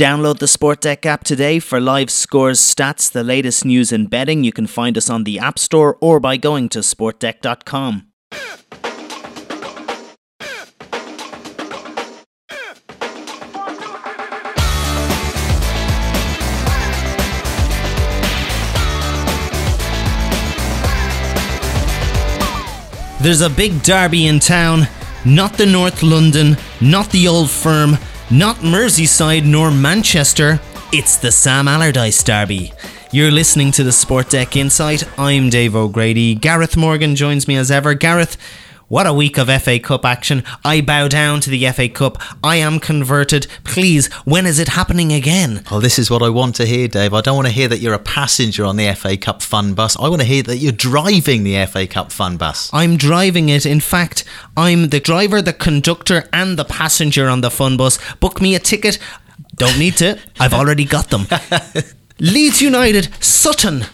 Download the Sport Deck app today for live scores, stats, the latest news in betting. You can find us on the App Store or by going to sportdeck.com. There's a big derby in town. Not the North London, not the Old Firm, not Merseyside nor Manchester. It's the Sam Allardyce derby. You're listening to the Sport Deck Insight. I'm Dave O'Grady. Gareth Morgan joins me as ever. Gareth, what a week of FA Cup action. I bow down to the FA Cup. I am converted. Please, when is it happening again? Oh, this is what I want to hear, Dave. I don't want to hear that you're a passenger on the FA Cup fun bus. I want to hear that you're driving the FA Cup fun bus. I'm driving it. In fact, I'm the driver, the conductor, and the passenger on the fun bus. Book me a ticket. Don't need to. I've already got them. Leeds United, Sutton.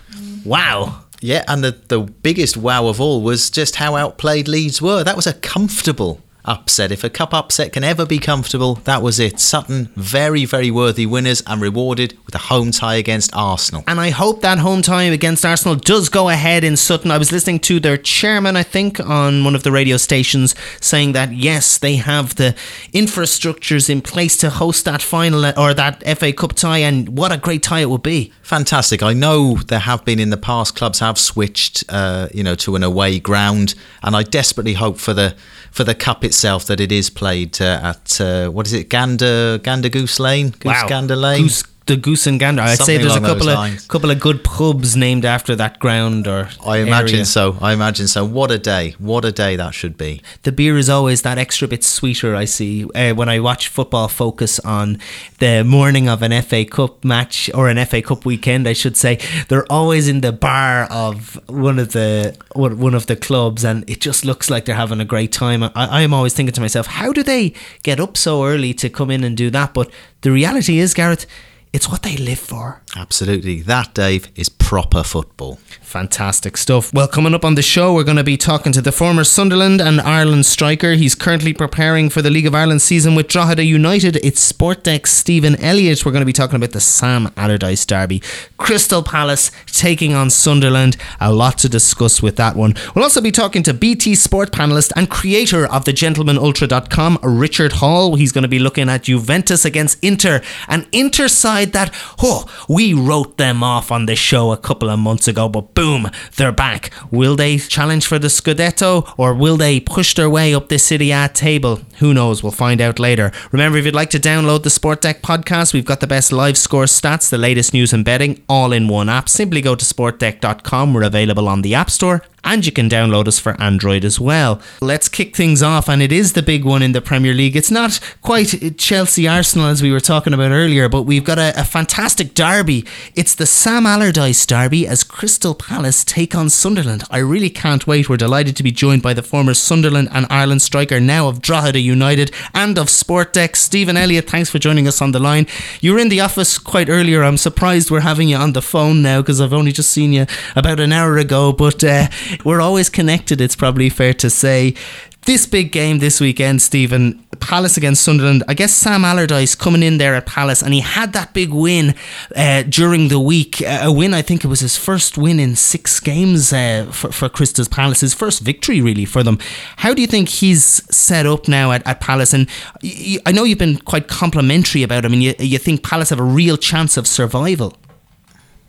Wow. Yeah, and the, the biggest wow of all was just how outplayed Leeds were. That was a comfortable upset. If a cup upset can ever be comfortable, that was it. Sutton, very, very worthy winners and rewarded with a home tie against Arsenal. And I hope that home tie against Arsenal does go ahead in Sutton. I was listening to their chairman, I think, on one of the radio stations saying that yes, they have the infrastructures in place to host that final or that FA Cup tie, and what a great tie it would be. Fantastic. I know there have been in the past clubs have switched, uh, you know, to an away ground, and I desperately hope for the for the cup itself that it is played uh, at uh, what is it, Gander Gander Goose Lane, Goose wow. Gander Lane. Goose the Goose and Gander. I'd Something say there's a couple of lines. couple of good pubs named after that ground or I imagine area. so. I imagine so. What a day! What a day that should be. The beer is always that extra bit sweeter. I see uh, when I watch football focus on the morning of an FA Cup match or an FA Cup weekend, I should say. They're always in the bar of one of the one of the clubs, and it just looks like they're having a great time. I, I'm always thinking to myself, how do they get up so early to come in and do that? But the reality is, Gareth. It's what they live for. Absolutely. That, Dave, is proper football. Fantastic stuff. Well, coming up on the show, we're going to be talking to the former Sunderland and Ireland striker. He's currently preparing for the League of Ireland season with Drogheda United. It's Sport Deck's Stephen Elliott. We're going to be talking about the Sam Allardyce derby. Crystal Palace taking on Sunderland. A lot to discuss with that one. We'll also be talking to BT Sport panelist and creator of the gentlemanultra.com, Richard Hall. He's going to be looking at Juventus against Inter, an Inter side that, oh, we wrote them off on the show a couple of months ago, but boom, they're back. Will they challenge for the Scudetto or will they push their way up the Serie A table? Who knows? We'll find out later. Remember, if you'd like to download the Sport Deck podcast, we've got the best live score stats, the latest news and betting, all in one app. Simply go to sportdeck.com. We're available on the App Store and you can download us for Android as well. Let's kick things off, and it is the big one in the Premier League. It's not quite Chelsea Arsenal as we were talking about earlier, but we've got a, a fantastic derby. It's the Sam Allardyce derby as Crystal Palace take on Sunderland. I really can't wait. We're delighted to be joined by the former Sunderland and Ireland striker, now of Drogheda United and of Sport Stephen Elliott. Thanks for joining us on the line. You were in the office quite earlier. I'm surprised we're having you on the phone now because I've only just seen you about an hour ago, but uh, we're always connected, it's probably fair to say. This big game this weekend, Stephen, Palace against Sunderland. I guess Sam Allardyce coming in there at Palace, and he had that big win uh, during the week. Uh, a win, I think it was his first win in six games uh, for, for Crystal Palace, his first victory really for them. How do you think he's set up now at, at Palace? And I know you've been quite complimentary about him, and you, you think Palace have a real chance of survival.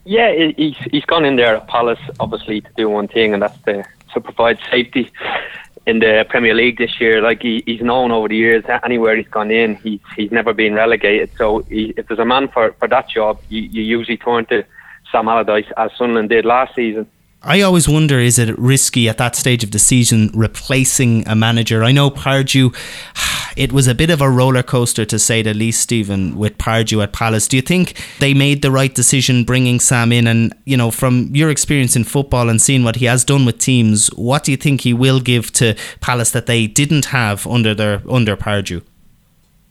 Yeah, he's he's gone in there at Palace obviously to do one thing, and that's to to provide safety in the Premier League this year. Like he, he's known over the years, anywhere he's gone in, he's he's never been relegated. So he, if there's a man for, for that job, you, you usually turn to Sam Allardyce, as Sunderland did last season. I always wonder is it risky at that stage of the season replacing a manager? I know Pardew, it was a bit of a roller coaster to say the least, Stephen, with Pardew at Palace. Do you think they made the right decision bringing Sam in? And, you know, from your experience in football and seeing what he has done with teams, what do you think he will give to Palace that they didn't have under their under Pardew?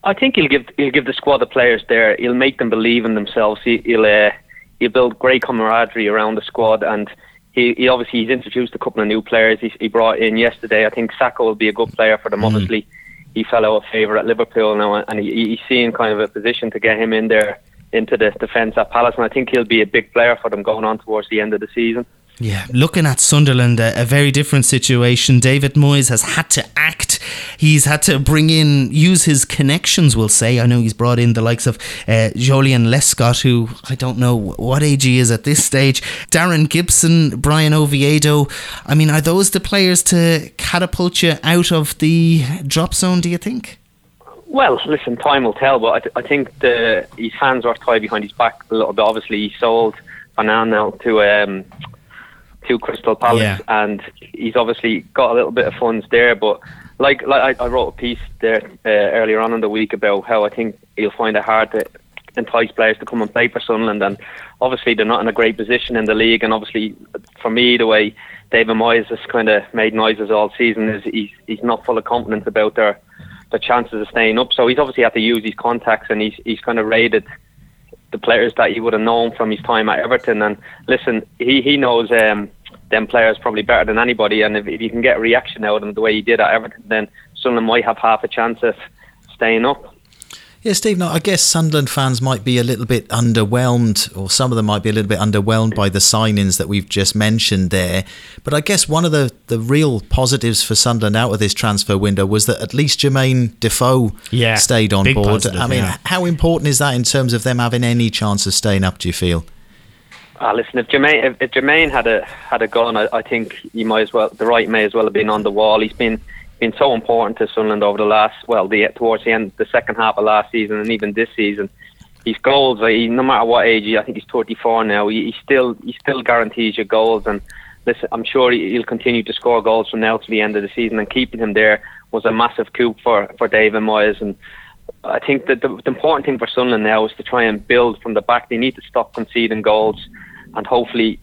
I think he'll give he'll give the squad of players there. He'll make them believe in themselves. He, he'll uh, he'll build great camaraderie around the squad, and he, he obviously he's introduced a couple of new players. He, he brought in yesterday. I think Sakho will be a good player for them. Mm-hmm. Obviously, he fell out of favour at Liverpool now, and he, he's seeing kind of a position to get him in there into the defence at Palace, and I think he'll be a big player for them going on towards the end of the season. Yeah, looking at Sunderland, a, a, very different situation. David Moyes has had to act. He's had to bring in, use his connections, we'll say. I know he's brought in the likes of uh, Joleon Lescott, who I don't know what age he is at this stage. Darren Gibson, Bryan Oviedo. I mean, are those the players to catapult you out of the drop zone, do you think? Well, listen, time will tell, but I, th- I think the, his hands are tied behind his back a little bit. Obviously, he sold Fanan now to. Um, to Crystal Palace, yeah. and he's obviously got a little bit of funds there. But like, like I, I wrote a piece there uh, earlier on in the week about how I think he'll find it hard to entice players to come and play for Sunderland, and obviously they're not in a great position in the league. And obviously, for me, the way David Moyes has kind of made noises all season is he's he's not full of confidence about their their chances of staying up. So he's obviously had to use his contacts, and he's he's kind of raided the players that he would have known from his time at Everton. And listen, he he knows um, them players probably better than anybody. And if, if you can get a reaction out of them the way he did at Everton, then Sunderland might have half a chance of staying up. Yeah, Steve, no, I guess Sunderland fans might be a little bit underwhelmed, or some of them might be a little bit underwhelmed by the signings that we've just mentioned there. But I guess one of the, the real positives for Sunderland out of this transfer window was that at least Jermaine Defoe yeah, stayed on board. Positive, I mean, yeah. how important is that in terms of them having any chance of staying up, do you feel? Uh, listen, if Jermaine, if, if Jermaine had a had a gun, I, I think he might as well. The right may as well have been on the wall. He's been been so important to Sunderland over the last well, the towards the end, the second half of last season, and even this season. His goals, he, no matter what age, he, I think he's 34 now. He, he still he still guarantees you goals, and listen, I'm sure he, he'll continue to score goals from now to the end of the season. And keeping him there was a massive coup for for David Moyes, and I think that the, the important thing for Sunderland now is to try and build from the back. They need to stop conceding goals and hopefully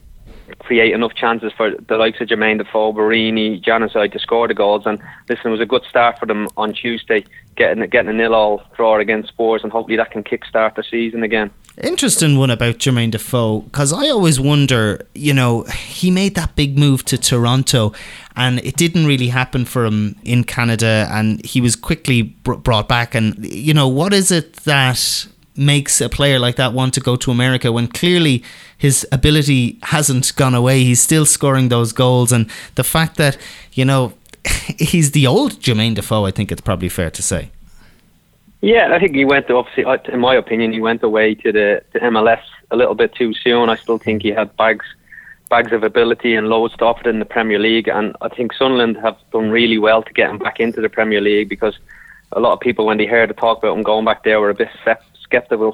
create enough chances for the likes of Jermaine Defoe, Borini, Januzaj to score the goals. And listen, it was a good start for them on Tuesday, getting getting a nil-all draw against Spurs, and hopefully that can kick-start the season again. Interesting one about Jermaine Defoe because I always wonder, you know, he made that big move to Toronto and it didn't really happen for him in Canada and he was quickly br- brought back. And, you know, what is it that makes a player like that want to go to America when clearly his ability hasn't gone away. He's still scoring those goals, and the fact that you know he's the old Jermaine Defoe, I think it's probably fair to say. Yeah, I think he went. Obviously, in my opinion, he went away to the to MLS a little bit too soon. I still think he had bags bags of ability and loads to offer in the Premier League, and I think Sunderland have done really well to get him back into the Premier League because a lot of people, when they heard the talk about him going back there, were a bit sceptical,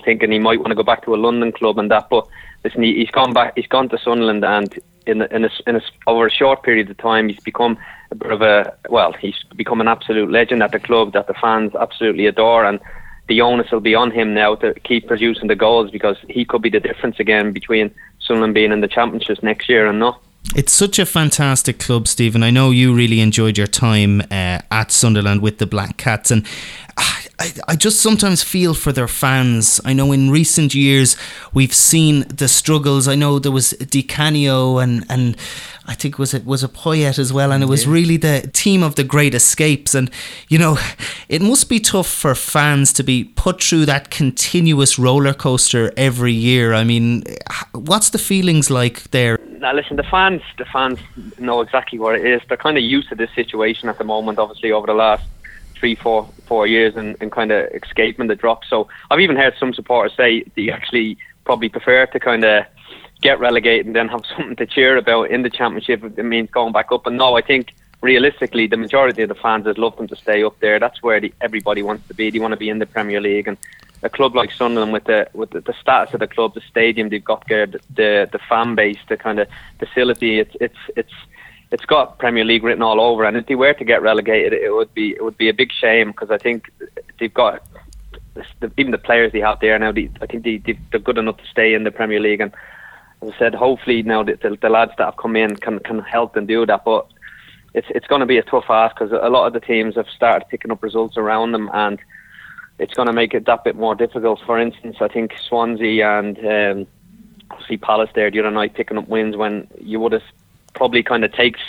thinking he might want to go back to a London club and that. But listen, he, he's gone back. He's gone to Sunderland, and in a, in, a, in a, over a short period of time, he's become a bit of a well. He's become an absolute legend at the club that the fans absolutely adore, and the onus will be on him now to keep producing the goals because he could be the difference again between Sunderland being in the championships next year and not. It's such a fantastic club, Stephen. I know you really enjoyed your time uh, at Sunderland with the Black Cats, and I, I just sometimes feel for their fans. I know in recent years we've seen the struggles. I know there was Di Canio and and I think was it was a Poyet as well, and it was yeah. really the team of the great escapes. And you know, it must be tough for fans to be put through that continuous roller coaster every year. I mean, what's the feelings like there? Now, listen, the fans, the fans know exactly what it is. They're kind of used to this situation at the moment. Obviously, over the last three, four, four years and, and kind of escaping the drop. So I've even heard some supporters say they actually probably prefer to kind of get relegated and then have something to cheer about in the championship it means going back up. And no, I think realistically, the majority of the fans would love them to stay up there. That's where the, everybody wants to be. They want to be in the Premier League, and a club like Sunderland, with the with the, the status of the club, the stadium they've got there, the the, the fan base, the kind of facility, it's it's it's it's got Premier League written all over. And if they were to get relegated, it would be it would be a big shame because I think they've got even the players they have there now. They, I think they, they're good enough to stay in the Premier League. And as I said, hopefully now the, the, the lads that have come in can can help them do that. But it's it's going to be a tough ask because a lot of the teams have started picking up results around them and. It's going to make it that bit more difficult. For instance, I think Swansea and um, see Palace there the other night picking up wins when you would have probably kind of takes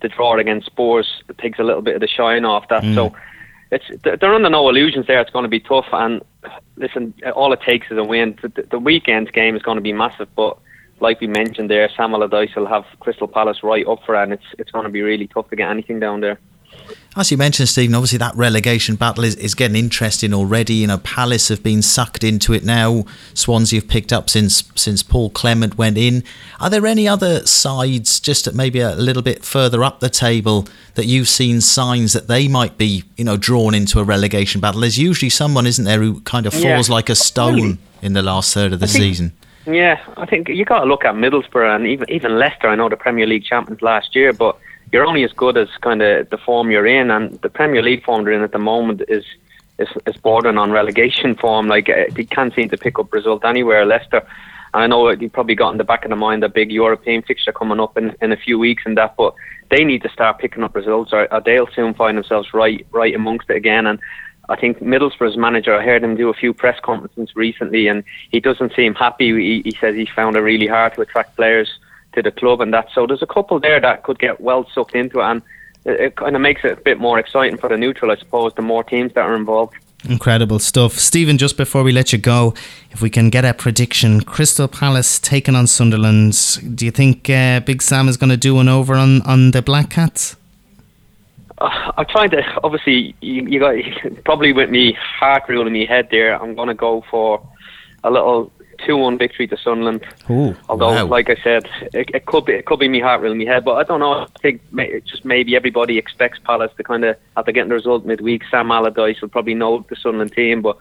the draw against Spurs, takes a little bit of the shine off that. Mm. So it's they're under no illusions there. It's going to be tough, and listen, all it takes is a win. The, the weekend's game is going to be massive, but like we mentioned there, Sam Allardyce will have Crystal Palace right up for it, and it's it's going to be really tough to get anything down there. As you mentioned, Stephen, obviously that relegation battle is, is getting interesting already. You know, Palace have been sucked into it now. Swansea have picked up since since Paul Clement went in. Are there any other sides, just maybe a little bit further up the table, that you've seen signs that they might be, you know, drawn into a relegation battle? There's usually someone, isn't there, who kind of falls yeah. like a stone in the last third of the think, season. Yeah, I think you got to look at Middlesbrough and even even Leicester. I know the Premier League champions last year, but you're only as good as kind of the form you're in, and the Premier League form they're in at the moment is is, is bordering on relegation form. Like uh, they can't seem to pick up result anywhere. Leicester, and I know you probably got in the back of the mind a big European fixture coming up in, in a few weeks and that, but they need to start picking up results, or, or they'll soon find themselves right right amongst it again. And I think Middlesbrough's manager, I heard him do a few press conferences recently, and he doesn't seem happy. He, he says he found it really hard to attract players to the club and that. So there's a couple there that could get well sucked into it, and it, it kind of makes it a bit more exciting for the neutral, I suppose, the more teams that are involved. Incredible stuff. Stephen, just before we let you go, if we can get a prediction Crystal Palace taking on Sunderland, do you think uh, Big Sam is going to do one over on, on the Black Cats? Uh, I'm trying to, obviously, you, you got probably with me heart rule in my head there, I'm going to go for a little two one victory to Sunderland. Ooh, Although, wow. like I said, it, it, could be it could be me heart really me head, but I don't know. I think may, just maybe everybody expects Palace to kind of after getting the result midweek. Sam Allardyce will probably know the Sunderland team, but.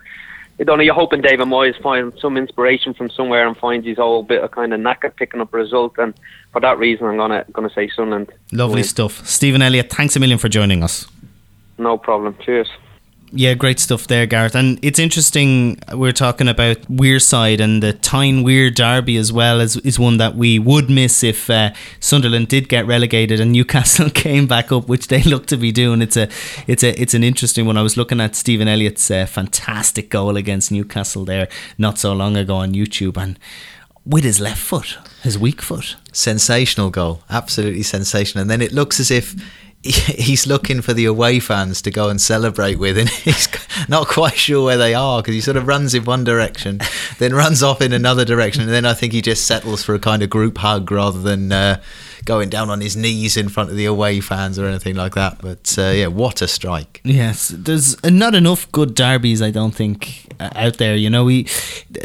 I don't know. You're hoping David Moyes finds some inspiration from somewhere and finds his whole bit of kind of knack at picking up a result, and for that reason, I'm gonna gonna say Sunderland. Lovely stuff, Stephen Elliott. Thanks a million for joining us. No problem. Cheers. Yeah, great stuff there, Gareth. And it's interesting, we're talking about Wearside and the Tyne Wear Derby as well as is one that we would miss if uh, Sunderland did get relegated and Newcastle came back up, which they look to be doing. It's a, it's a, it's an interesting one. I was looking at Stephen Elliott's uh, fantastic goal against Newcastle there not so long ago on YouTube, and with his left foot, his weak foot. Sensational goal, absolutely sensational. And then it looks as if he's looking for the away fans to go and celebrate with, and he's not quite sure where they are because he sort of runs in one direction, then runs off in another direction, and then I think he just settles for a kind of group hug rather than uh, going down on his knees in front of the away fans or anything like that. But uh, yeah, what a strike! Yes, there's not enough good derbies, I don't think, uh, out there. You know, we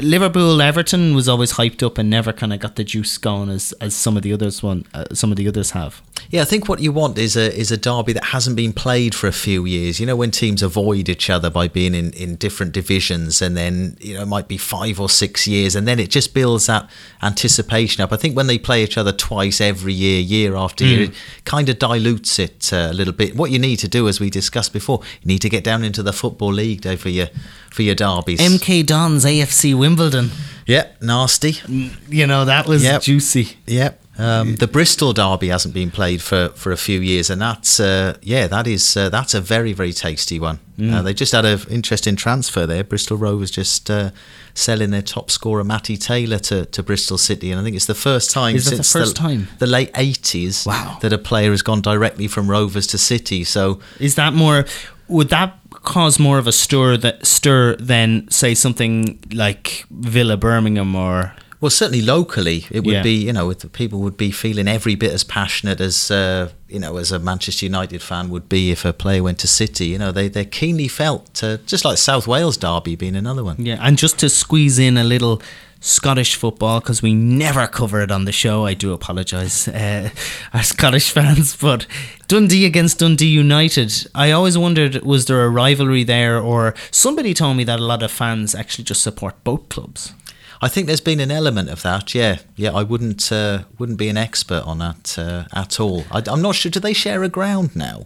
Liverpool Everton was always hyped up and never kind of got the juice going as, as some of the others one uh, some of the others have. Yeah, I think what you want is a is a derby that hasn't been played for a few years. You know, when teams avoid each other by being in, in different divisions, and then you know it might be five or six years, and then it just builds that anticipation up. I think when they play each other twice every year, year after mm. year, it kind of dilutes it uh, a little bit. What you need to do, as we discussed before, you need to get down into the football league day for your for your derbies. MK Dons AFC Wimbledon. Yep, nasty. You know that was yep. juicy. Yep. Um, the Bristol Derby hasn't been played for, for a few years, and that's uh, yeah, that is uh, that's a very very tasty one. Mm. Uh, they just had an interesting transfer there. Bristol Rovers just uh, selling their top scorer Matty Taylor to, to Bristol City, and I think it's the first time is since the, first the, time? the late eighties wow. that a player has gone directly from Rovers to City. So is that more? Would that cause more of a stir that stir than say something like Villa Birmingham or? Well, certainly locally, it would yeah. be you know people would be feeling every bit as passionate as uh, you know as a Manchester United fan would be if a player went to City. You know they they're keenly felt, uh, just like South Wales derby being another one. Yeah, and just to squeeze in a little. Scottish football because we never cover it on the show. I do apologise, uh, our Scottish fans. But Dundee against Dundee United, I always wondered was there a rivalry there, or somebody told me that a lot of fans actually just support both clubs. I think there's been an element of that. Yeah, yeah. I wouldn't uh, wouldn't be an expert on that uh, at all. I, am not sure. Do they share a ground now?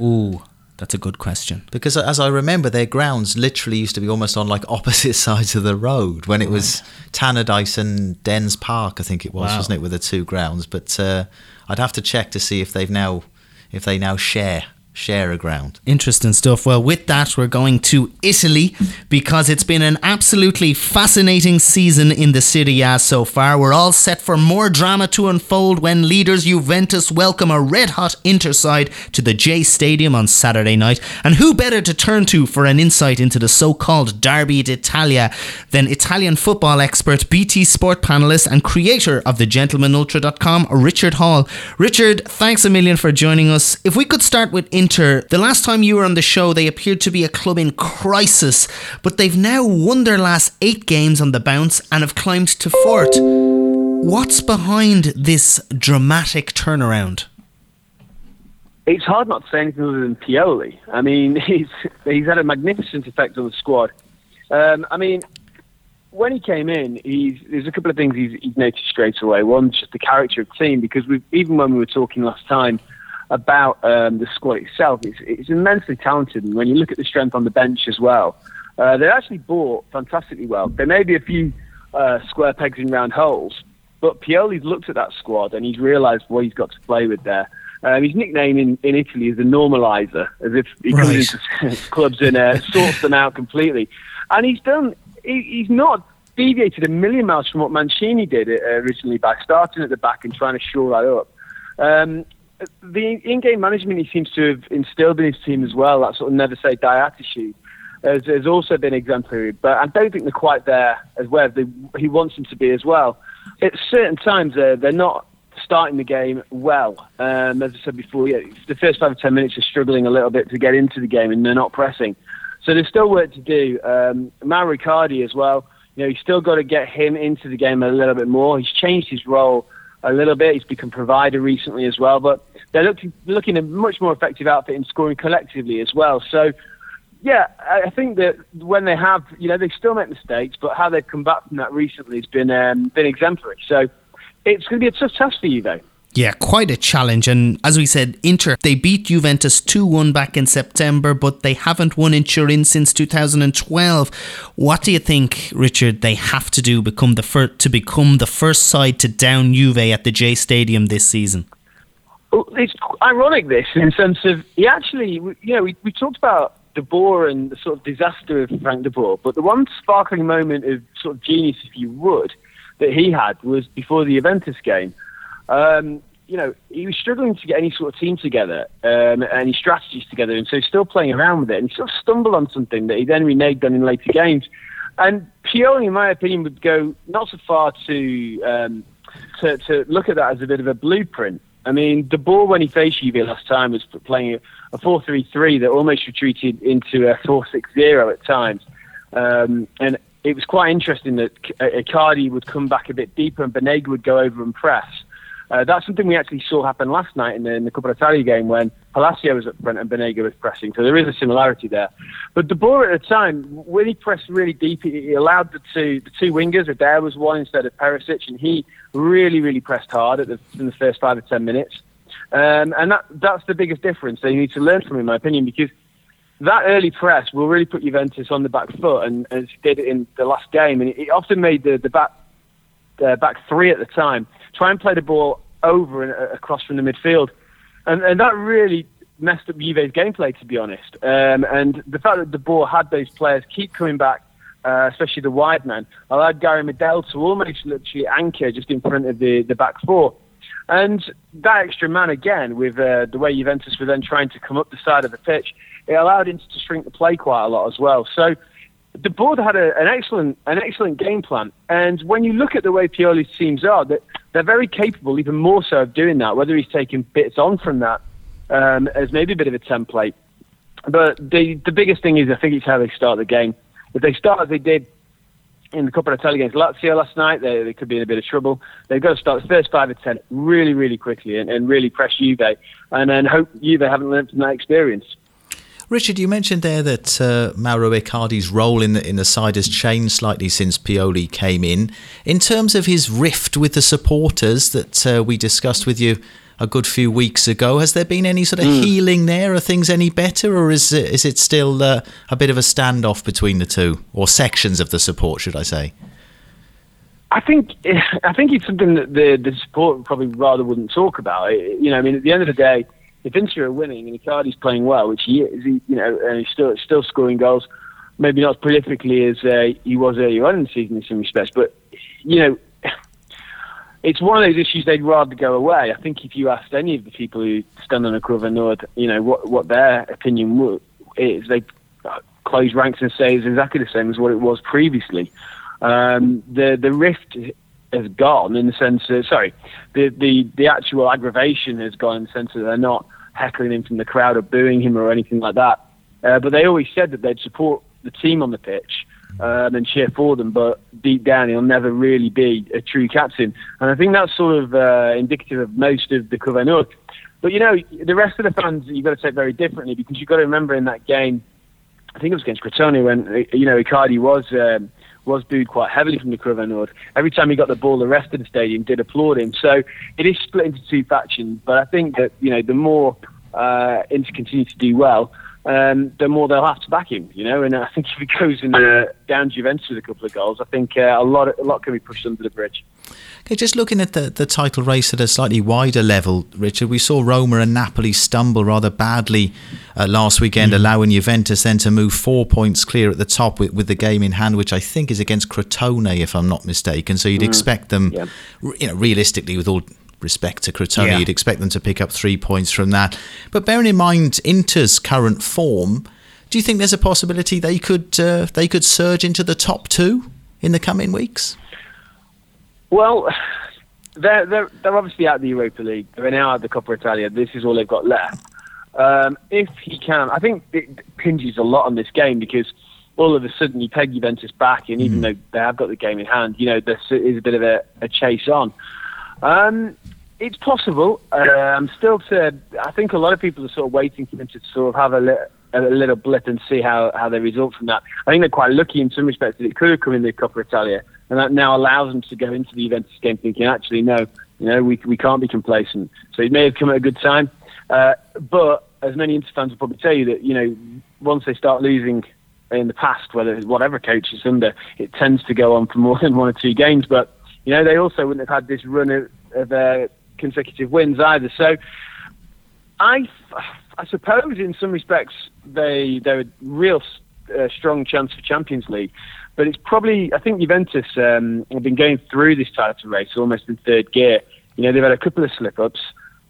Ooh, that's a good question. Because as I remember, their grounds literally used to be almost on like opposite sides of the road when it right. was Tannadice and Dens Park. I think it was, wow. wasn't it, with the two grounds? But uh, I'd have to check to see if they've now if they now share share a ground. Interesting stuff. Well, with that, we're going to Italy because it's been an absolutely fascinating season in the Serie A so far. We're all set for more drama to unfold when leaders Juventus welcome a red hot Inter side to the J Stadium on Saturday night. And who better to turn to for an insight into the so called Derby d'Italia than Italian football expert, BT Sport panelist, and creator of the GentlemanUltra.com, Richard Hall. Richard, thanks a million for joining us. If we could start with Inter, the last time you were on the show, they appeared to be a club in crisis, but they've now won their last eight games on the bounce and have climbed to fourth. What's behind this dramatic turnaround? It's hard not to say anything other than Pioli. I mean, he's he's had a magnificent effect on the squad. Um, I mean, when he came in, there's a couple of things he's, he's noticed straight away. One, just the character of the team, because even when we were talking last time about um, the squad itself, it's, it's immensely talented. And when you look at the strength on the bench as well, uh, they actually bought fantastically well. There may be a few uh, square pegs in round holes, but Pioli's looked at that squad and he's realised what he's got to play with there. Um, his nickname in, in Italy is the normalizer, as if he comes right. into clubs and uh, sorts them out completely. And he's done he, he's not deviated a million miles from what Mancini did uh, originally by starting at the back and trying to shore that up. Um, the in-game management he seems to have instilled in his team as well, that sort of never say die attitude, has, has also been exemplary. But I don't think they're quite there as where they, he wants them to be as well. At certain times, uh, they're not starting the game well. Um, as I said before, yeah, the first five or ten minutes are struggling a little bit to get into the game and they're not pressing. So there's still work to do. Um, Mauro Icardi as well. You know, he's still got to get him into the game a little bit more. He's changed his role a little bit. He's become provider recently as well. But they're looking looking a much more effective outfit in scoring collectively as well. So. Yeah, I think that when they have, you know, they still make mistakes, but how they've come back from that recently has been um, been exemplary. So it's going to be a tough task for you, though. Yeah, quite a challenge. And as we said, Inter, they beat Juventus 2 1 back in September, but they haven't won in Turin since 2012. What do you think, Richard, they have to do become the fir- to become the first side to down Juve at the J Stadium this season? It's ironic, this, in the sense of he actually, you know, we, we talked about De Boer and the sort of disaster of Frank De Boer, but the one sparkling moment of sort of genius, if you would, that he had was before the Juventus game um, you know, he was struggling to get any sort of team together, um, any strategies together, and so he's still playing around with it. And he sort of stumbled on something that he then reneged on in later games. And Pioli, in my opinion, would go not so far to um, to, to look at that as a bit of a blueprint. I mean, De Boer when he faced Juve last time was playing a 4-3-3 that almost retreated into a 4-6-0 at times. Um, and it was quite interesting that Icardi would come back a bit deeper and Banega would go over and press. Uh, that's something we actually saw happen last night in the, in the Coppa Italia game when Palacio was up front and Banega was pressing. So there is a similarity there. But De Boer at the time, when he pressed really deep, he allowed the two the two wingers. Eder was one instead of Perisic, and he really, really pressed hard at the, in the first five or ten minutes. Um, and that that's the biggest difference that you need to learn from, in my opinion, because that early press will really put Juventus on the back foot, and as he did it in the last game, and it often made the the back uh, back three at the time try and play the ball over and uh, across from the midfield. And, and that really messed up Juve's gameplay, to be honest. Um, and the fact that the ball had those players keep coming back, uh, especially the wide man, allowed Gary Medel to almost literally anchor just in front of the, the back four. And that extra man again, with uh, the way Juventus were then trying to come up the side of the pitch, it allowed him to shrink the play quite a lot as well. So De Boer had a, an excellent an excellent game plan, and when you look at the way Pioli's teams are, that they're very capable, even more so, of doing that. Whether he's taking bits on from that um, as maybe a bit of a template, but the the biggest thing is I think it's how they start the game. If they start as they did in the Coppa Italia against Lazio last night, they, they could be in a bit of trouble. They've got to start the first five or ten really, really quickly and, and really press Juve, and then hope Juve haven't learned from that experience. Richard, you mentioned there that uh, Mauro Icardi's role in the, in the side has changed slightly since Pioli came in. In terms of his rift with the supporters that uh, we discussed with you a good few weeks ago, has there been any sort of mm. healing there? Are things any better, or is it, is it still uh, a bit of a standoff between the two, or sections of the support, should I say? I think I think it's something that the the support probably rather wouldn't talk about. You know, I mean, at the end of the day if Inter are winning and Icardi's playing well, which he is, he, you know, and he's still still scoring goals, maybe not as prolifically as uh, he was earlier on in the season in some respects, but you know, it's one of those issues they'd rather go away. I think if you asked any of the people who stand on a Curva Nord, you know, what what their opinion is, they close ranks and say it's exactly the same as what it was previously. Um, the the rift has gone in the sense that sorry, the, the the actual aggravation has gone in the sense that they're not heckling him from the crowd or booing him or anything like that. Uh, but they always said that they'd support the team on the pitch um, and cheer for them, but deep down he'll never really be a true captain. And I think that's sort of uh, indicative of most of the Nord. But you know, the rest of the fans you've got to take very differently because you've got to remember in that game, I think it was against Crotone when you know Icardi was. Um, was booed quite heavily from the Curva Nord. Every time he got the ball, the rest of the stadium did applaud him. So it is split into two factions. But I think that you know the more uh, Inter continue to do well, um, the more they'll have to back him, you know. And I think if he goes in uh, down Juventus with a couple of goals, I think uh, a lot a lot can be pushed under the bridge. Okay, just looking at the, the title race at a slightly wider level, Richard, we saw Roma and Napoli stumble rather badly uh, last weekend, mm. allowing Juventus then to move four points clear at the top with, with the game in hand, which I think is against Crotone, if I'm not mistaken. So you'd mm. expect them, yeah. you know, realistically, with all respect to Crotone, yeah. you'd expect them to pick up three points from that. But bearing in mind Inter's current form, do you think there's a possibility they could uh, they could surge into the top two in the coming weeks? Well, they're they're, they're obviously out of the Europa League. They're now out of the Coppa Italia. This is all they've got left. Um, if he can, I think it pinges a lot on this game because all of a sudden you peg Juventus back, and even mm. though they have got the game in hand, you know there is is a bit of a, a chase on. Um, it's possible. Uh, I'm still to. I think a lot of people are sort of waiting for them to sort of have a, li- a little blip and see how, how they result from that. I think they're quite lucky in some respects that it could have come in the Coppa Italia, and that now allows them to go into the Juventus game thinking, actually, no, you know, we we can't be complacent. So it may have come at a good time, uh, but as many Inter fans will probably tell you that you know once they start losing in the past, whether whatever coach is under, it tends to go on for more than one or two games, but you know, they also wouldn't have had this run of, of uh, consecutive wins either. So I, I suppose in some respects they they're a real uh, strong chance for Champions League, but it's probably I think Juventus um, have been going through this title race almost in third gear. You know they've had a couple of slip ups,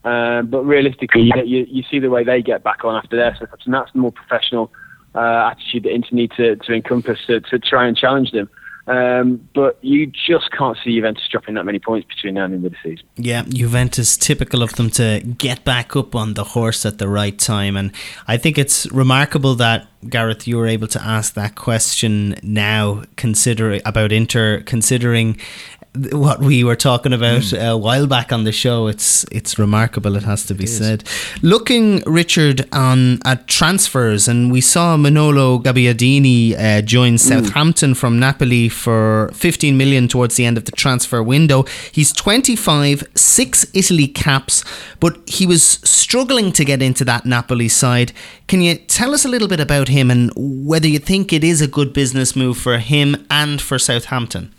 um, but realistically you, you, you see the way they get back on after their slip ups, and that's the more professional uh, attitude that Inter need to, to encompass to, to try and challenge them. Um, but you just can't see Juventus dropping that many points between now and the end of the season. Yeah, Juventus, typical of them to get back up on the horse at the right time. And I think it's remarkable that, Gareth, you were able to ask that question now, considering about Inter, considering what we were talking about mm. a while back on the show. It's it's remarkable. It has to be said. Looking, Richard, on at transfers, and we saw Manolo Gabbiadini uh, join mm. Southampton from Napoli for 15 million towards the end of the transfer window. He's 25, six Italy caps, but he was struggling to get into that Napoli side. Can you tell us a little bit about him and whether you think it is a good business move for him and for Southampton?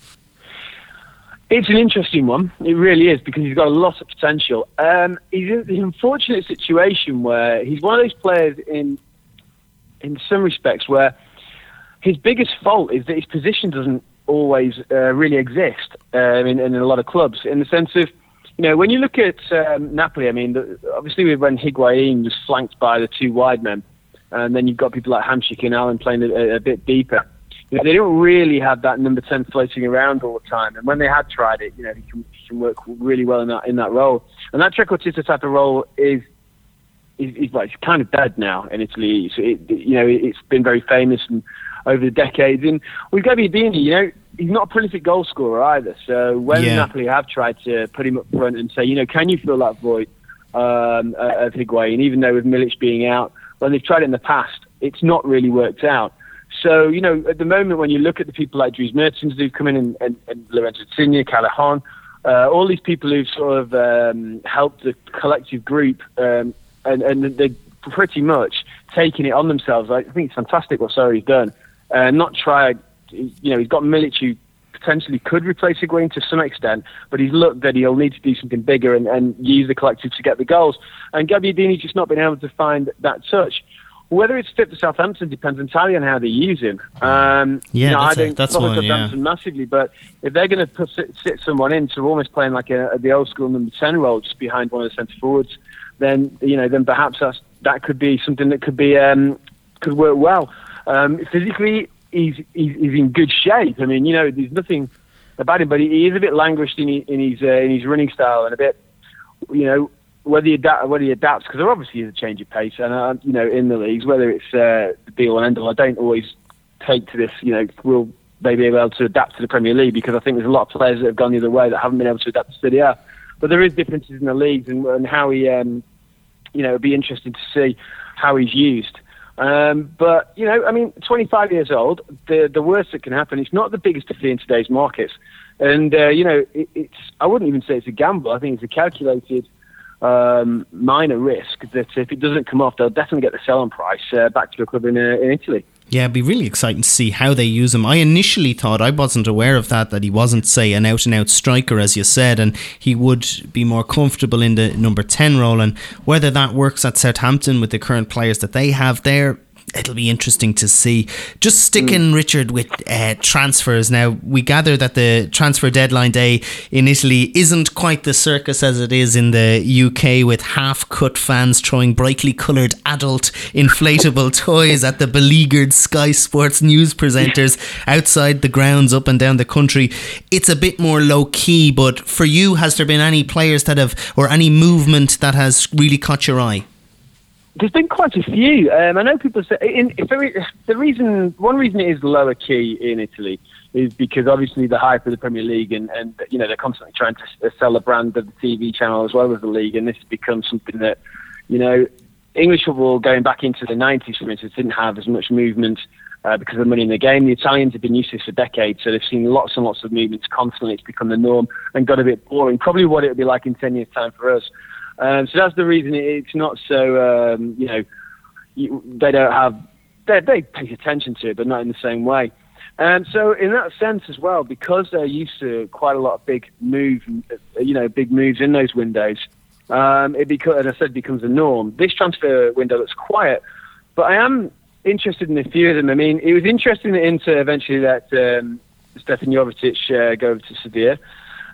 It's an interesting one. It really is because he's got a lot of potential. Um, he's in the unfortunate situation where he's one of those players in in some respects where his biggest fault is that his position doesn't always uh, really exist um, in, in, a lot of clubs. In the sense of, you know, when you look at um, Napoli, I mean, the, obviously when Higuain was flanked by the two wide men, and then you've got people like Hamsik and Allan playing a, a bit deeper you know, they don't really have that number ten floating around all the time. And when they had tried it, you know, he can, he can work really well in that in that role. And that trequartista type of role is is, is well, it's kind of dead now in Italy. So it, you know, it's been very famous and over the decades. And with Gabbiadini, you know, he's not a prolific goal scorer either. So when yeah. Napoli have tried to put him up front and say, you know, can you fill that void um, of Higuain, even though with Milik being out, when they've tried it in the past, it's not really worked out. So, you know, at the moment, when you look at the people like Dries Mertens who've come in and, and, and Lorenzo Insigne, Callejon, uh, all these people who've sort of um, helped the collective group, um, and, and they're pretty much taking it on themselves. I think it's fantastic what Sarri's done. Uh, not tried, you know, he's got Milik who potentially could replace Higuain to some extent, but he's looked that he'll need to do something bigger and, and use the collective to get the goals. And Gabbiadini's just not been able to find that touch. Whether it's fit for Southampton depends entirely on how they use him. Um, Yeah, you know, that's I don't that's one, yeah. Massively, but if they're going to sit, sit someone in to almost playing like a, the old school number ten role, just behind one of the centre forwards, then you know, then perhaps that's, that could be something that could be um, could work well. Um, physically, he's, he's he's in good shape. I mean, you know, there's nothing about him, but he, he is a bit languished in, his- in his uh, in his running style and a bit, you know, whether he adapt, whether he adapts because there obviously is a change of pace, and uh, you know, in the leagues, whether it's uh, the be all and end all, I don't always take to this. You know, will they be able to adapt to the Premier League? Because I think there's a lot of players that have gone the other way that haven't been able to adapt to A. But there is differences in the leagues and, and how he, um, you know, it'd be interesting to see how he's used. Um, but you know, I mean, 25 years old. The the worst that can happen. It's not the biggest fee in today's markets, and uh, you know, it, it's. I wouldn't even say it's a gamble. I think it's a calculated um, minor risk that if it doesn't come off, they'll definitely get the selling price uh, back to the club in, uh, in Italy. Yeah, it'd be really exciting to see how they use him. I initially thought I wasn't aware of that that he wasn't say an out and out striker as you said and he would be more comfortable in the number 10 role and whether that works at Southampton with the current players that they have there It'll be interesting to see. Just sticking, Richard, with uh, transfers. Now, we gather that the transfer deadline day in Italy isn't quite the circus as it is in the UK, with half cut fans throwing brightly coloured adult inflatable toys at the beleaguered Sky Sports news presenters outside the grounds up and down the country. It's a bit more low key, but for you, has there been any players that have, or any movement that has really caught your eye? There's been quite a few. Um, I know people say in, the reason, one reason it is lower key in Italy is because obviously the hype of the Premier League and, and you know they're constantly trying to sell the brand of the TV channel as well as the league, and this has become something that you know English football going back into the 90s, for instance, didn't have as much movement. Uh, because of the money in the game, the Italians have been used to this for decades, so they've seen lots and lots of movements constantly. It's become the norm and got a bit boring. Probably what it would be like in ten years' time for us. Um, so that's the reason it's not so, um, you know, you, they don't have, they, they pay attention to it, but not in the same way. Um, so in that sense as well, because they're used to quite a lot of big move, uh, you know, big moves in those windows, um, it becomes, as I said, becomes a norm. This transfer window looks quiet, but I am interested in a few of them. I mean, it was interesting that Inter eventually let um, Stevan Jovetic uh, go over to Sevilla.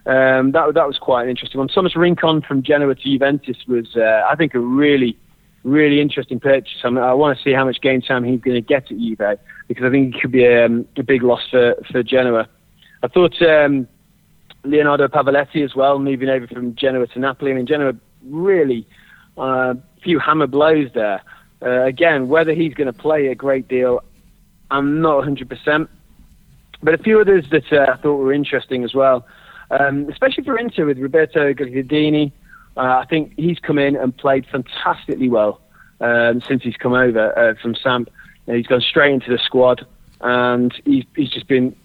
Um, that that was quite an interesting one. Thomas Rincon from Genoa to Juventus was, uh, I think, a really, really interesting purchase. I, mean, I want to see how much game time he's going to get at Juve because I think it could be um, a big loss for, for Genoa. I thought um, Leonardo Pavoletti as well, moving over from Genoa to Napoli. I mean, Genoa really a uh, few hammer blows there. Uh, again, whether he's going to play a great deal, I'm not 100%. But a few others that uh, I thought were interesting as well, um, especially for Inter with Roberto Gagliardini. Uh, I think he's come in and played fantastically well um, since he's come over uh, from Samp. You know, he's gone straight into the squad, and he's, he's just been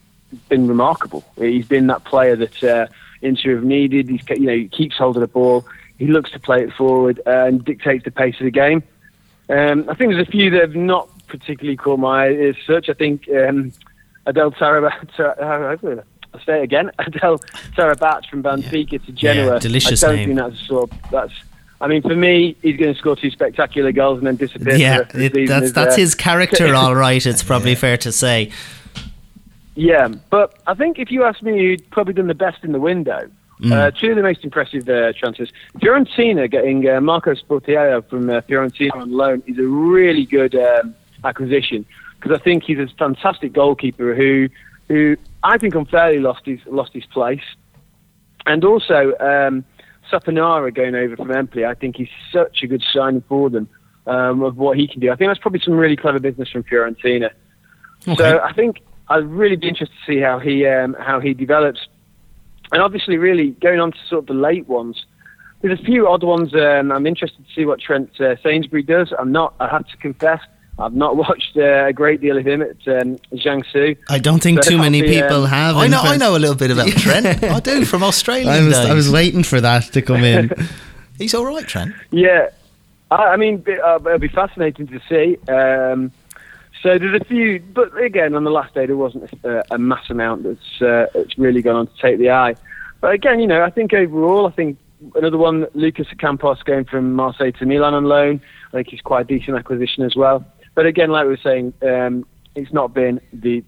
been remarkable. He's been that player that uh, Inter have needed. He's you know he keeps holding the ball. He looks to play it forward and dictates the pace of the game. Um, I think there's a few that have not particularly caught my eye as such. I think um, Adel Taarabt, Tar- I'll say it again, Adel Taarabt from Benfica to Genoa. Yeah, delicious I don't name. think that's sort of, that's. I mean, for me, he's going to score two spectacular goals and then disappear. Yeah, the rest of the it, that's that's uh, his character, all right. It's probably fair to say. Yeah, but I think if you ask me, who'd probably done the best in the window. Uh, two of the most impressive uh, transfers. Fiorentina getting uh, Marco Sportiello from uh, Fiorentina on loan is a really good um, acquisition because I think he's a fantastic goalkeeper who, who I think unfairly lost his lost his place, and also um, Saponara going over from Empoli. I think he's such a good signing for them um, of what he can do. I think that's probably some really clever business from Fiorentina. So I think I'd really be interested to see how he um, how he develops, and obviously, really going on to sort of the late ones. There's a few odd ones. Um, I'm interested to see what Trent uh, Sainsbury does. I'm not. I have to confess, I've not watched uh, a great deal of him at um, Jiangsu. I don't think too many be, um, people have. I know, I know a little bit about Trent. I do from Australia. I was. I was waiting for that to come in. He's all right, Trent. Yeah, I, I mean, uh, it'll be fascinating to see. Um, So there's a few, but again, on the last day there wasn't a, a mass amount that's uh, that's really gone on to take the eye. But again, you know, I think overall, I think another one, Lucas Ocampos going from Marseille to Milan on loan. I think he's quite a decent acquisition as well. But again, like we were saying, um, it's not been the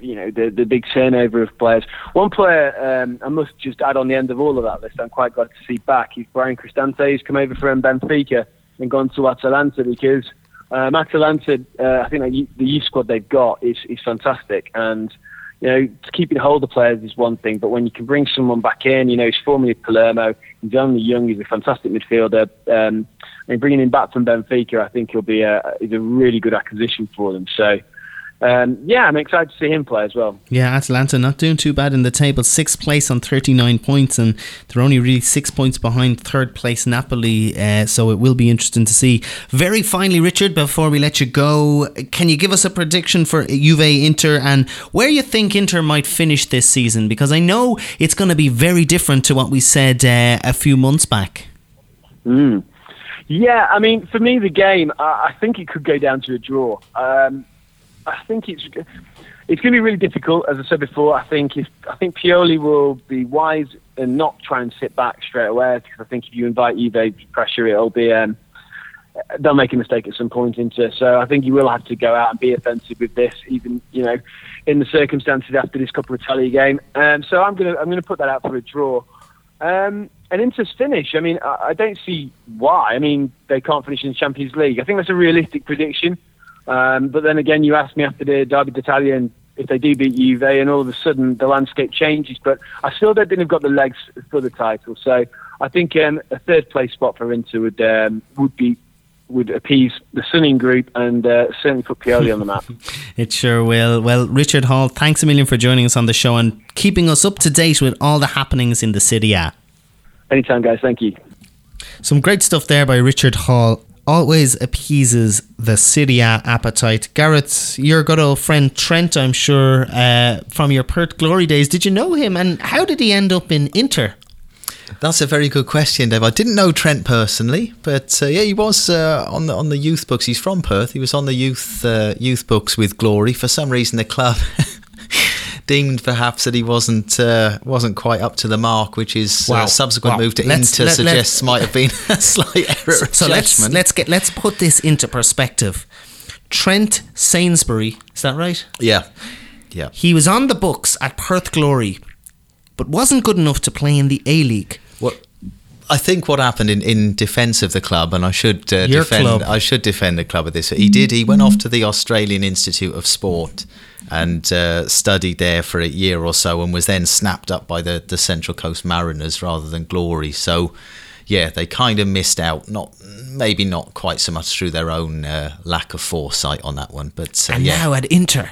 you know the the big turnover of players. One player um, I must just add on the end of all of that list. I'm quite glad to see back. Is Bryan Cristante. He's come over from Benfica and gone to Atalanta because um, Atalanta, uh, I think the youth squad they've got is is fantastic and. You know, keeping hold of players is one thing, but when you can bring someone back in, you know, he's formerly Palermo, he's only young, he's a fantastic midfielder. Um, and bringing him back from Benfica, I think he'll be a, is a really good acquisition for them. So, um, yeah, I'm excited to see him play as well. Yeah, Atalanta not doing too bad in the table, sixth place on 39 points, and they're only really six points behind third place Napoli. Uh, so it will be interesting to see. Very finally, Richard, before we let you go, can you give us a prediction for Juve Inter and where you think Inter might finish this season? Because I know it's going to be very different to what we said uh, a few months back. Mm. Yeah, I mean, for me, the game, I, I think it could go down to a draw. Um, I think it's it's going to be really difficult. As I said before, I think if I think Pioli will be wise and not try and sit back straight away because I think if you invite Juve pressure, it'll be um, they'll make a mistake at some point into. So I think you will have to go out and be offensive with this, even you know, in the circumstances after this Coppa Italia game. Um, so I'm gonna I'm gonna put that out for a draw. Um, and Inter's finish, I mean, I, I don't see why. I mean, they can't finish in the Champions League. I think that's a realistic prediction. Um, but then again, you asked me after the Derby d'Italia and if they do beat Juve, and all of a sudden the landscape changes. But I still don't think they've got the legs for the title. So I think um, a third place spot for Inter would um, would be would appease the Suning group and uh, certainly put Pioli on the map. it sure will. Well, Richard Hall, thanks a million for joining us on the show and keeping us up to date with all the happenings in the Serie A. Anytime, guys. Thank you. Some great stuff there by Richard Hall. Always appeases the Serie A appetite. Gareth, your good old friend Trent, I'm sure, uh, from your Perth Glory days. Did you know him and how did he end up in Inter? That's a very good question, Dave. I didn't know Trent personally, but uh, yeah, he was uh, on the on the youth books. He's from Perth. He was on the youth uh, youth books with Glory. For some reason, the club deemed perhaps that he wasn't uh, wasn't quite up to the mark, which is uh, subsequent wow. move to let's, Inter let, suggests might have been a slight error so, so let's let's get let's put this into perspective. Trent Sainsbury, is that right? Yeah, yeah. He was on the books at Perth Glory, but wasn't good enough to play in the A League. What? I think what happened in, in defence of the club, and I should uh, defend club. I should defend the club with this. He did. He went off to the Australian Institute of Sport and uh, studied there for a year or so and was then snapped up by the, the Central Coast Mariners rather than Glory. So, yeah, they kind of missed out. Not maybe not quite so much through their own uh, lack of foresight on that one, but uh, and yeah. now at Inter.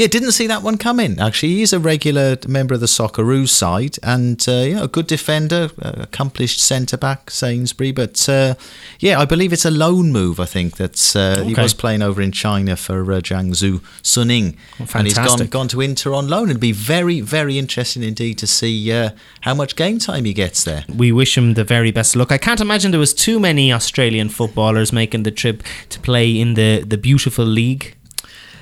Yeah, didn't see that one coming. Actually, he's a regular member of the Socceroos side and uh, yeah, a good defender, accomplished centre back, Sainsbury. But uh, yeah, I believe it's a loan move. I think that uh, okay. he was playing over in China for uh, Jiangsu Suning, well, and he's gone gone to Inter on loan. It'd be very very interesting indeed to see uh, how much game time he gets there. We wish him the very best luck. I can't imagine there was too many Australian footballers making the trip to play in the the beautiful league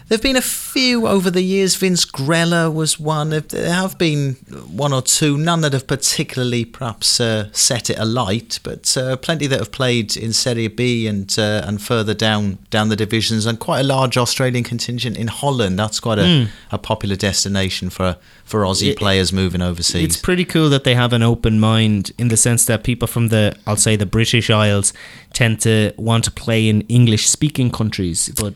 There've been a few over the years. Vince Grella was one. There have been one or two, none that have particularly perhaps uh, set it alight, but uh, plenty that have played in Serie B and uh, and further down down the divisions, and quite a large Australian contingent in Holland. That's quite a, mm. a popular destination for for Aussie it, players moving overseas. It's pretty cool that they have an open mind in the sense that people from the I'll say the British Isles tend to want to play in English speaking countries, but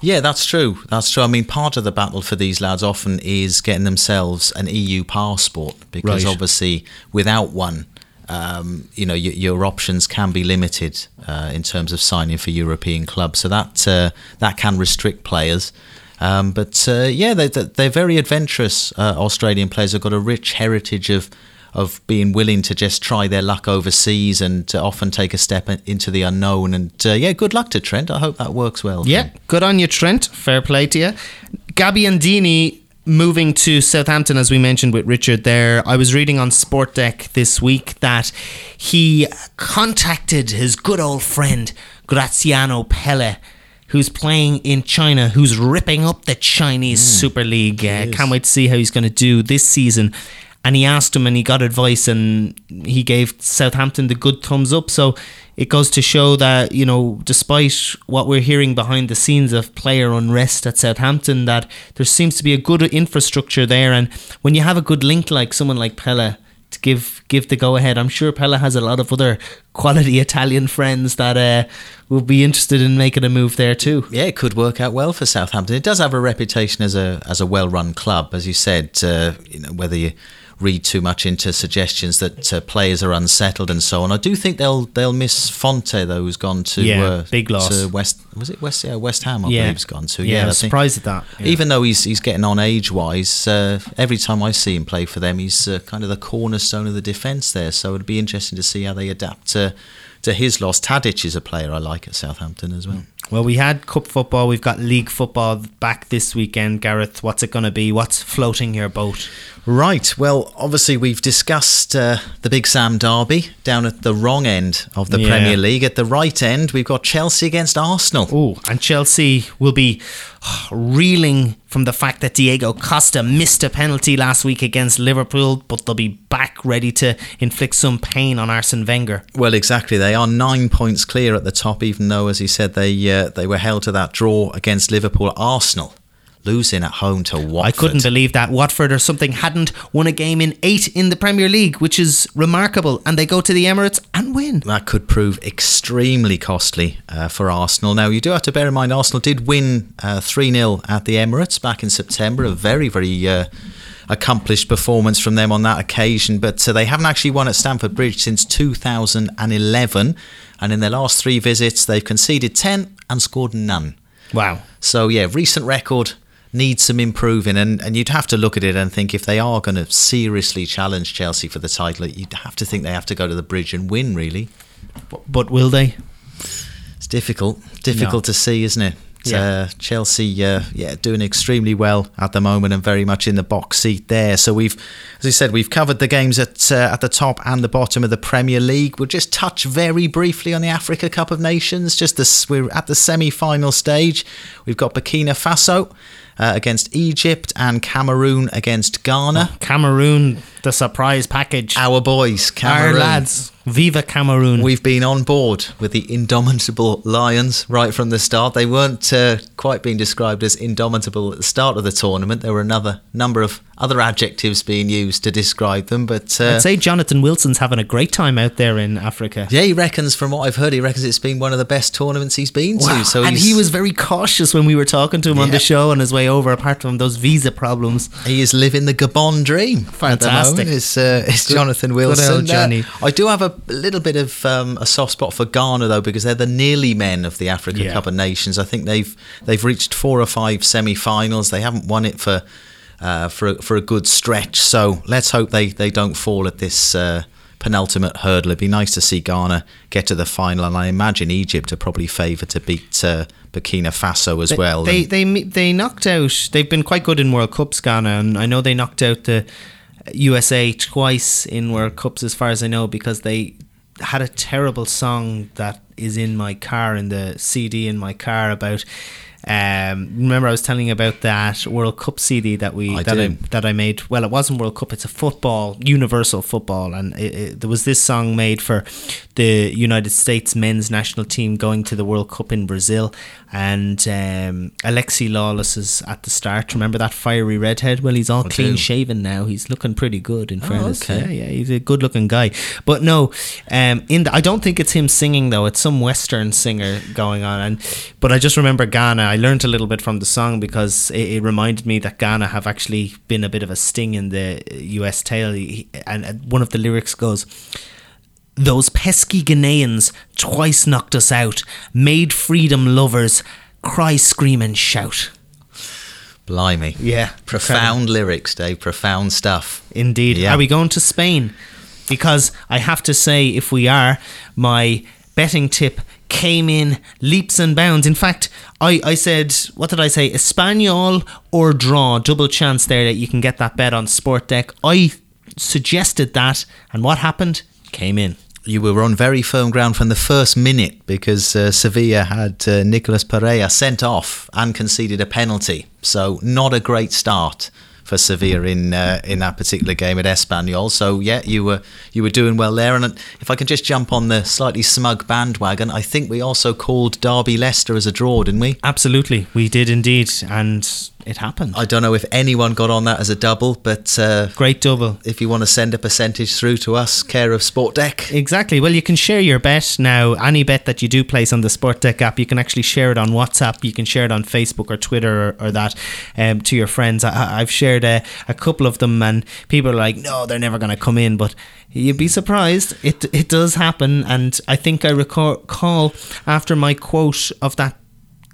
yeah, that's true. That's true. I mean, part of the battle for these lads often is getting themselves an EU passport because right. obviously, without one, um, you know, your, your, options can be limited uh, in terms of signing for European clubs. So that uh, that can restrict players. Um, but uh, yeah, they, they're very adventurous. Uh, Australian players have got a rich heritage of of being willing to just try their luck overseas and to often take a step into the unknown. And uh, yeah, good luck to Trent. I hope that works well. Yeah, good on you, Trent. Fair play to you. Gabbiadini moving to Southampton, as we mentioned with Richard there, I was reading on Sport Deck this week that he contacted his good old friend Graziano Pelle who's playing in China, who's ripping up the Chinese Super League. Uh, can't wait to see how he's going to do this season. And he asked him and he got advice and he gave Southampton the good thumbs up. So it goes to show that, you know, despite what we're hearing behind the scenes of player unrest at Southampton, that there seems to be a good infrastructure there. And when you have a good link like someone like Pelle, to give give the go ahead. I'm sure Pelle has a lot of other quality Italian friends that uh, will be interested in making a move there too. Yeah, it could work out well for Southampton. It does have a reputation as a as a well run club, as you said. Uh, you know, whether you read too much into suggestions that uh, players are unsettled and so on, I do think they'll they'll miss Fonte though, who's gone to Yeah, uh, big loss. to West. Was it West? Yeah, West Ham. I Yeah. believe he's gone to. Yeah, I I was think- surprised at that. Yeah. Even though he's he's getting on age wise, uh, every time I see him play for them, he's uh, kind of the cornerstone of the defence there. So it'd be interesting to see how they adapt to to his loss. Tadic is a player I like at Southampton as well. Well, we had cup football. We've got league football back this weekend. Gareth, what's it going to be? What's floating your boat? Right. Well, obviously we've discussed uh, the Big Sam derby down at the wrong end of the Yeah. Premier League. At the right end, we've got Chelsea against Arsenal. Oh, and Chelsea will be reeling from the fact that Diego Costa missed a penalty last week against Liverpool, but they'll be back ready to inflict some pain on Arsene Wenger. Well, exactly. They are nine points clear at the top, even though, as he said, they uh, they were held to that draw against Liverpool. Arsenal losing at home to Watford. I couldn't believe that Watford or something hadn't won a game in eight in the Premier League, which is remarkable. And they go to the Emirates and win. that could prove extremely costly uh, for Arsenal. Now, you do have to bear in mind Arsenal did win uh, 3 0 at the Emirates back in September. A very, very uh, accomplished performance from them on that occasion, but uh, they haven't actually won at Stamford Bridge since 2011. And in their last three visits, they've conceded 10 and scored none. Wow. So, yeah, recent record needs some improving. And, and you'd have to look at it and think if they are going to seriously challenge Chelsea for the title, you'd have to think they have to go to the bridge and win, really. But, but will they? It's difficult, difficult No. to see, isn't it? Yeah. Uh, Chelsea, uh, yeah, doing extremely well at the moment and very much in the box seat there. So we've, as I said, we've covered the games at uh, at the top and the bottom of the Premier League. We'll just touch very briefly on the Africa Cup of Nations. Just this, we're at the semi-final stage. We've got Burkina Faso uh, against Egypt and Cameroon against Ghana. Cameroon, the surprise package. Our boys, Our Cameroon. lads. Viva Cameroon. We've been on board with the indomitable Lions right from the start. They weren't uh, quite being described as indomitable at the start of the tournament. There were another number of other adjectives being used to describe them, but uh, I'd say Jonathan Wilson's having a great time out there in Africa. yeah, he reckons, from what I've heard, he reckons it's been one of the best tournaments he's been Wow. to. So and he was very cautious when we were talking to him on the show on his way over, apart from those visa problems. He is living the Gabon dream. Fantastic. At the moment. It's, uh, it's Good- Jonathan good Wilson. old Uh, I do have a little bit of um, a soft spot for Ghana though, because they're the nearly men of the Africa Yeah. Cup of Nations. I think they've they've reached four or five semi-finals. They haven't won it for uh, for a, for a good stretch. So let's hope they they don't fall at this. Uh, Penultimate hurdle. It'd be nice to see Ghana get to the final, and I imagine Egypt are probably favoured to beat uh, Burkina Faso as They- well. They, they they knocked out. They've been quite good in World Cups, Ghana, and I know they knocked out the USA twice in World Cups, as far as I know, because they had a terrible song that is in my car in the CD in my car about. Um, remember, I was telling you about that World Cup CD that we I that. I that I made. Well, it wasn't World Cup; it's a football, universal football, and it, it, there was this song made for the United States men's national team going to the World Cup in Brazil, and um, Alexi Lalas is at the start. Remember that fiery redhead? Well, he's all I clean do. shaven now. He's looking pretty good. In fairness, okay. yeah, yeah, he's a good-looking guy. But no, um, in the, I don't think it's him singing though. It's some Western singer going on, and but I just remember Ghana. I learned a little bit from the song because it, it reminded me that Ghana have actually been a bit of a sting in the U.S. tale, and one of the lyrics goes. Those pesky Ghanaians twice knocked us out, made freedom lovers cry, scream, and shout. Blimey. Yeah, Profound lyrics, Dave. Profound stuff. Indeed. Yeah. Are we going to Spain? Because I have to say, if we are, my betting tip came in leaps and bounds. In fact, I, I said, what did I say? Espanyol or draw, double chance there that you can get that bet on Sport Deck. I suggested that, and what happened? Came in. you were on very firm ground from the first minute because uh, Sevilla had uh, Nicolas Pareja sent off and conceded a penalty. So not a great start for Sevilla in uh, in that particular game at Espanyol. So yeah, you were you were doing well there. And if I can just jump on the slightly smug bandwagon, I think we also called Derby Leicester as a draw, didn't we? Absolutely, we did indeed, and it happened. I don't know if anyone got on that as a double, but uh, great double. If you want to send a percentage through to us, care of Sport Deck. Exactly. Well, you can share your bet now. Any bet that you do place on the Sport Deck app, you can actually share it on WhatsApp. You can share it on Facebook or Twitter or, or that um, to your friends. I, have shared a, a couple of them, and people are like, "No, they're never going to come in," but you'd be surprised. It it does happen, and I think I recall after my quote of that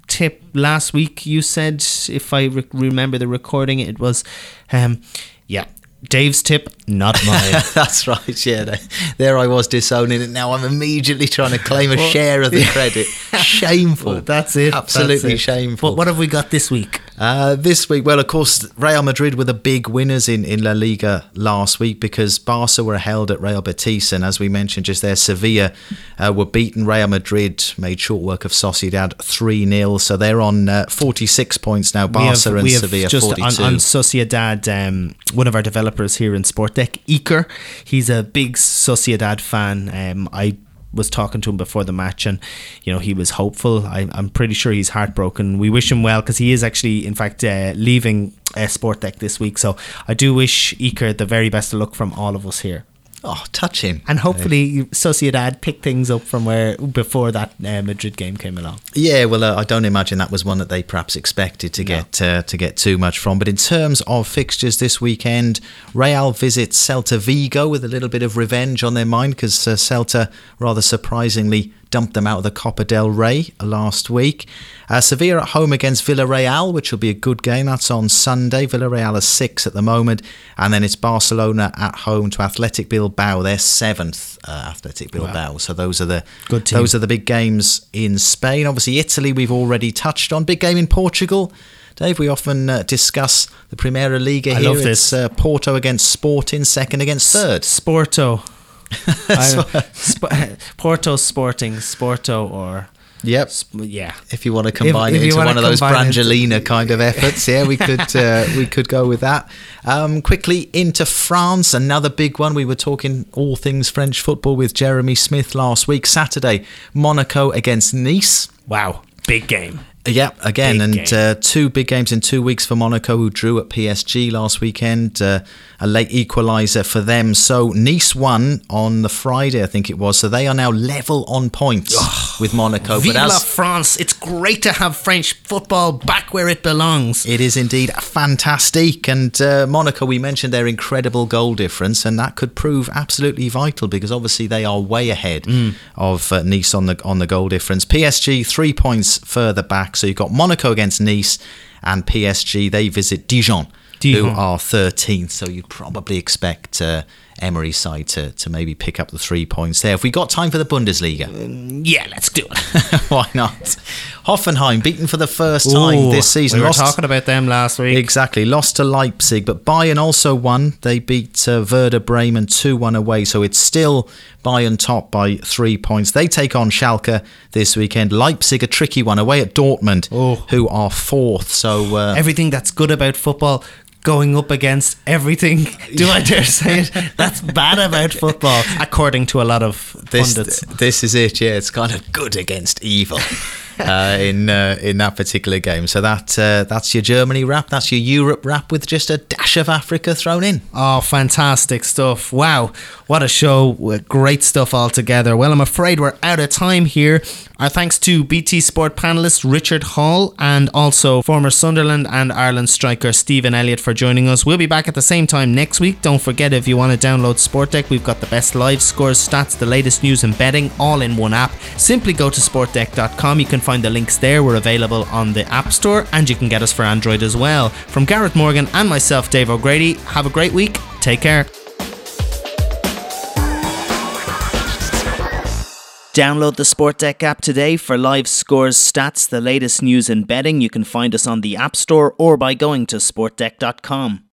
tip last week. You said, if I re- remember the recording, it was, um, yeah, Dave's tip, not mine. That's right. Yeah, there I was disowning it. Now I'm immediately trying to claim a share of the credit. Shameful. Well, that's it. Absolutely that's it. shameful. But what have we got this week? Uh, this week, well, of course, Real Madrid were the big winners in, in La Liga last week because Barca were held at Real Betis, and as we mentioned just there, Sevilla uh, were beaten. Real Madrid made short work of Sociedad 3 0, so they're on uh, 46 points now. Barca have, and Sevilla just 42. On, on Sociedad, um, one of our developers here in Sportdeck, Iker, he's a big Sociedad fan. Um, I was talking to him before the match, and you know he was hopeful. I, am pretty sure he's heartbroken. We wish him well because he is actually, in fact, uh, leaving uh, Sport Deck this week. So I do wish Iker the very best of luck from all of us here. Oh, touching. And hopefully Sociedad picked things up from where before that uh, Madrid game came along. Yeah, well, uh, I don't imagine that was one that they perhaps expected to no. get uh, to get too much from. But in terms of fixtures this weekend, Real visits Celta Vigo with a little bit of revenge on their mind because uh, Celta rather surprisingly dumped them out of the Copa del Rey last week. Uh, Sevilla at home against Villarreal, which will be a good game. That's on Sunday. Villarreal are six at the moment. And then it's Barcelona at home to Athletic Bilbao. They're seventh, uh, Athletic Bilbao. Wow. So those are the good those are the big games in Spain. Obviously, Italy we've already touched on. Big game in Portugal. Dave, we often uh, discuss the Primera Liga I here. Love this. It's uh, Porto against Sporting, second against third. Sporto. Sp- Porto Sporting, Sporto, or Yep. Yeah. If you want to combine if, if it into one of those Brangelina kind of efforts, yeah, we could uh, we could go with that. Um, quickly into France, another big one. We were talking all things French football with Jeremy Smith last week. Saturday, Monaco against Nice. Wow, big game. Yeah, again, big and uh, two big games in two weeks for Monaco, who drew at PSG last weekend. Uh, a late equaliser for them. So Nice won on the Friday, I think it was. So they are now level on points oh, with Monaco. Vive but as, France! It's great to have French football back where it belongs. It is indeed fantastic. And uh, Monaco, we mentioned their incredible goal difference, and that could prove absolutely vital because obviously they are way ahead mm. of uh, Nice on the on the goal difference. PSG three points further back. So you've got Monaco against Nice and PSG. They visit Dijon who are 13th. So you'd probably expect uh, Emery's side to, to maybe pick up the three points there. If we got time for the Bundesliga, um, yeah, let's do it. Why not? Hoffenheim beaten for the first time Ooh, this season. We were lost, talking about them last week. Exactly, lost to Leipzig, but Bayern also won. They beat uh, Werder Bremen two one away, so it's still Bayern top by three points. They take on Schalke this weekend. Leipzig a tricky one away at Dortmund, oh. who are fourth. So uh, everything that's good about football going up against everything. Do I dare say it? That's bad about football, according to a lot of this, pundits. This is it. Yeah, it's kind of good against evil. uh, in uh, in that particular game. So that uh, that's your Germany wrap. That's your Europe wrap with just a dash of Africa thrown in. Oh, fantastic stuff! Wow, what a show! Great stuff altogether. Well, I'm afraid we're out of time here. Our thanks to BT Sport panelist Richard Hall and also former Sunderland and Ireland striker Stephen Elliott for joining us. We'll be back at the same time next week. Don't forget if you want to download Sport Deck, we've got the best live scores, stats, the latest news and betting all in one app. Simply go to sportdeck.com. You can find the links there. We're available on the App Store and you can get us for Android as well. From Gareth Morgan and myself, Dave O'Grady, have a great week. Take care. Download the Sport Deck app today for live scores, stats, the latest news and betting. You can find us on the App Store or by going to sportdeck.com.